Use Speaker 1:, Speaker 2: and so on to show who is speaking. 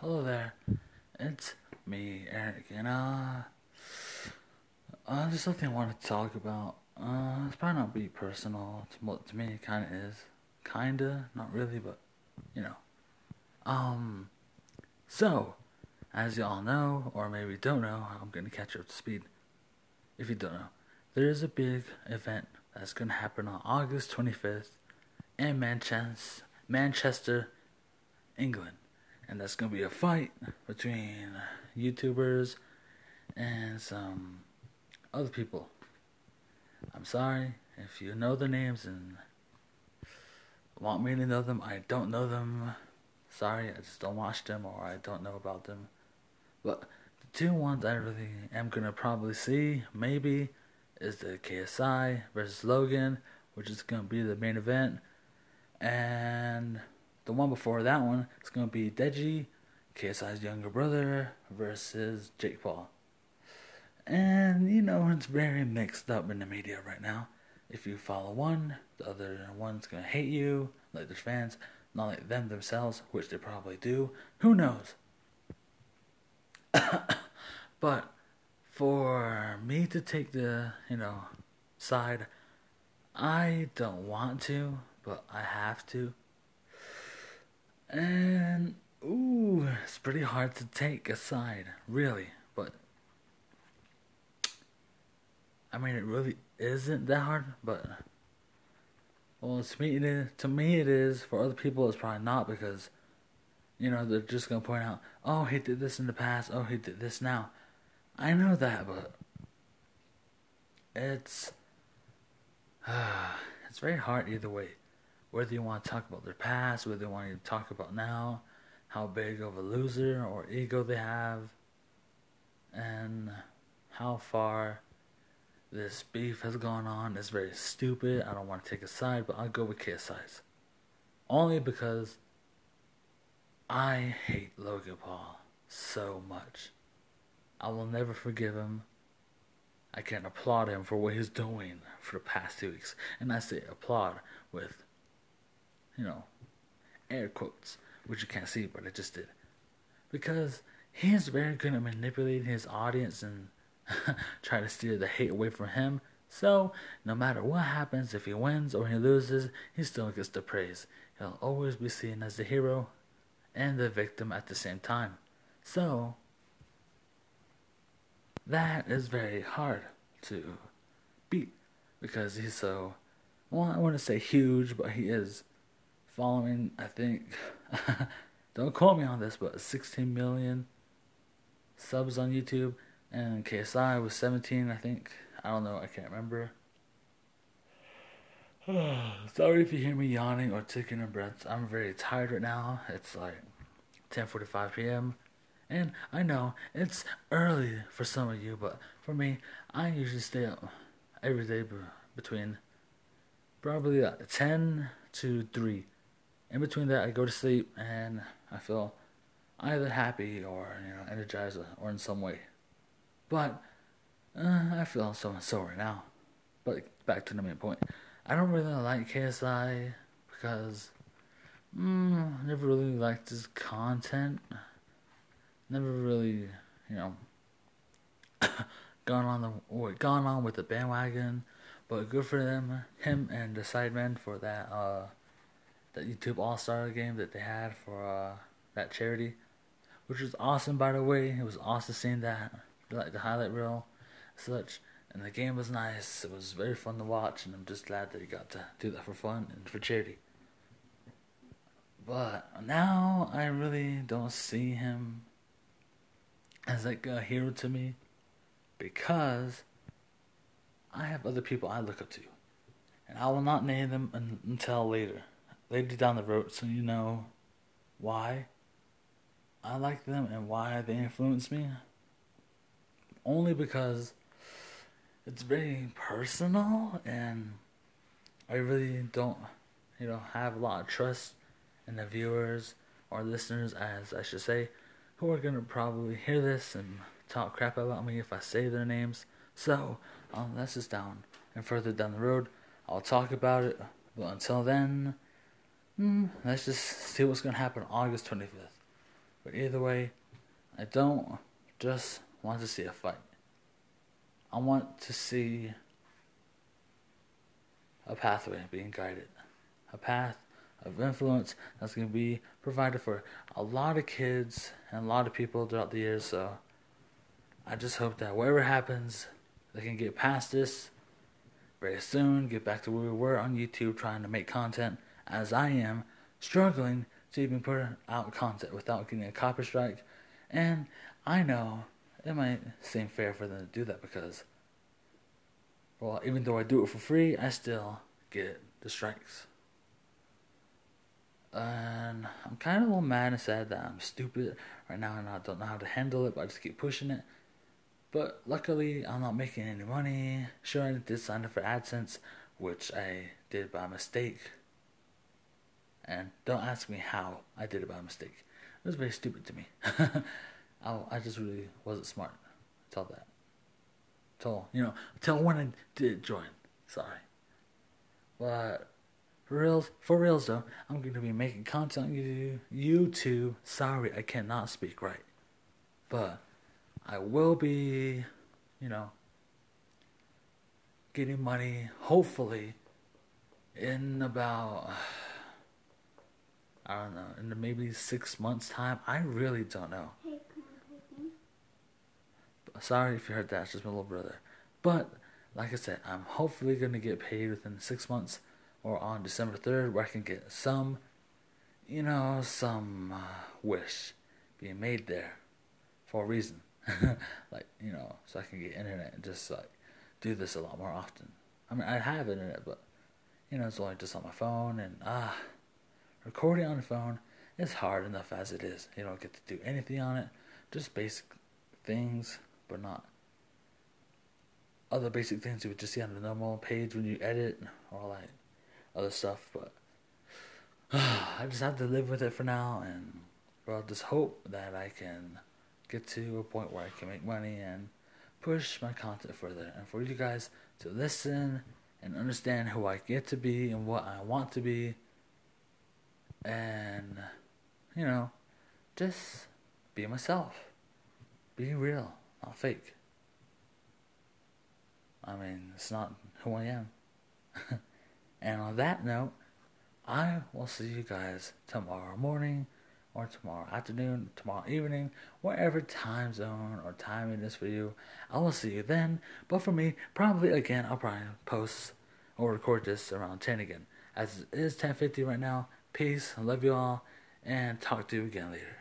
Speaker 1: Hello there, it's me, Eric, and uh, uh, there's something I want to talk about. Uh, it's probably not be personal. To, to me, it kind of is. Kinda, not really, but you know. Um, so, as you all know, or maybe don't know, I'm gonna catch up to speed. If you don't know, there is a big event that's gonna happen on August 25th in Manchester, Manchester, England and that's gonna be a fight between YouTubers and some other people. I'm sorry if you know the names and want me to know them. I don't know them. Sorry, I just don't watch them or I don't know about them. But the two ones I really am gonna probably see, maybe, is the KSI versus Logan, which is gonna be the main event, and the one before that one is going to be Deji, KSI's younger brother, versus Jake Paul. And, you know, it's very mixed up in the media right now. If you follow one, the other one's going to hate you, like their fans, not like them themselves, which they probably do. Who knows? but for me to take the, you know, side, I don't want to, but I have to and, ooh, it's pretty hard to take aside, really. But, I mean, it really isn't that hard, but, well, to me it is. To me it is. For other people, it's probably not because, you know, they're just gonna point out, oh, he did this in the past. Oh, he did this now. I know that, but it's, uh, it's very hard either way whether you want to talk about their past, whether you want to talk about now, how big of a loser or ego they have, and how far this beef has gone on is very stupid. I don't want to take a side, but I'll go with KSI's. Only because I hate Logan Paul so much. I will never forgive him. I can't applaud him for what he's doing for the past two weeks. And I say applaud with you know, air quotes, which you can't see, but I just did. Because he's very good at manipulating his audience and try to steer the hate away from him. So, no matter what happens, if he wins or he loses, he still gets the praise. He'll always be seen as the hero and the victim at the same time. So, that is very hard to beat because he's so, well, I want to say huge, but he is following, I think, don't quote me on this, but 16 million subs on YouTube, and KSI was 17, I think. I don't know, I can't remember. Sorry if you hear me yawning or taking a breath. I'm very tired right now. It's like 10:45 p.m. And I know it's early for some of you, but for me, I usually stay up every day between probably uh, 10 to 3 in between that, I go to sleep and I feel either happy or you know energized or in some way. But uh, I feel so so right now. But back to the main point, I don't really like KSI because mm, I never really liked his content. Never really, you know, gone on the gone on with the bandwagon. But good for them, him and the sidemen for that. Uh, that YouTube All Star game that they had for uh, that charity, which was awesome by the way. It was awesome seeing that, like the highlight reel, such. And the game was nice. It was very fun to watch, and I'm just glad that he got to do that for fun and for charity. But now I really don't see him as like a hero to me because I have other people I look up to. And I will not name them until later later down the road so you know why I like them and why they influence me. Only because it's very personal and I really don't, you know, have a lot of trust in the viewers or listeners, as I should say, who are gonna probably hear this and talk crap about me if I say their names. So, um, that's just down and further down the road. I'll talk about it. But until then, Mm, let's just see what's going to happen August 25th But either way, I don't just want to see a fight. I want to see a pathway being guided, a path of influence that's going to be provided for a lot of kids and a lot of people throughout the years. So I just hope that whatever happens, they can get past this very soon, get back to where we were on YouTube trying to make content as I am, struggling to even put out content without getting a copy strike. And I know it might seem fair for them to do that because, well, even though I do it for free, I still get the strikes. And I'm kind of a little mad and sad that I'm stupid right now and I don't know how to handle it, but I just keep pushing it. But luckily, I'm not making any money. Sure, I did sign up for AdSense, which I did by mistake. And don't ask me how I did it by mistake. It was very stupid to me. I, I just really wasn't smart. Tell that. Tell, you know, tell when I did join. Sorry. But for reals, for reals though, I'm going to be making content on YouTube. YouTube. Sorry, I cannot speak right. But I will be, you know, getting money, hopefully, in about, I don't know, in maybe six months' time. I really don't know. Sorry if you heard that, it's just my little brother. But, like I said, I'm hopefully going to get paid within six months or on December 3rd where I can get some, you know, some uh, wish being made there for a reason. like, you know, so I can get internet and just like do this a lot more often. I mean, I have internet, but you know, it's only just on my phone and ah, recording on the phone is hard enough as it is. You don't get to do anything on it, just basic things, but not other basic things you would just see on the normal page when you edit or like other stuff. But I just have to live with it for now, and well, just hope that I can get to a point where I can make money and push my content further, and for you guys to listen and understand who I get to be and what I want to be, and you know, just be myself, be real, not fake. I mean, it's not who I am. and on that note, I will see you guys tomorrow morning or tomorrow afternoon, tomorrow evening, whatever time zone or time it is for you. I will see you then. But for me, probably again, I'll probably post or record this around 10 again. As it is 10.50 right now. Peace. Love you all. And talk to you again later.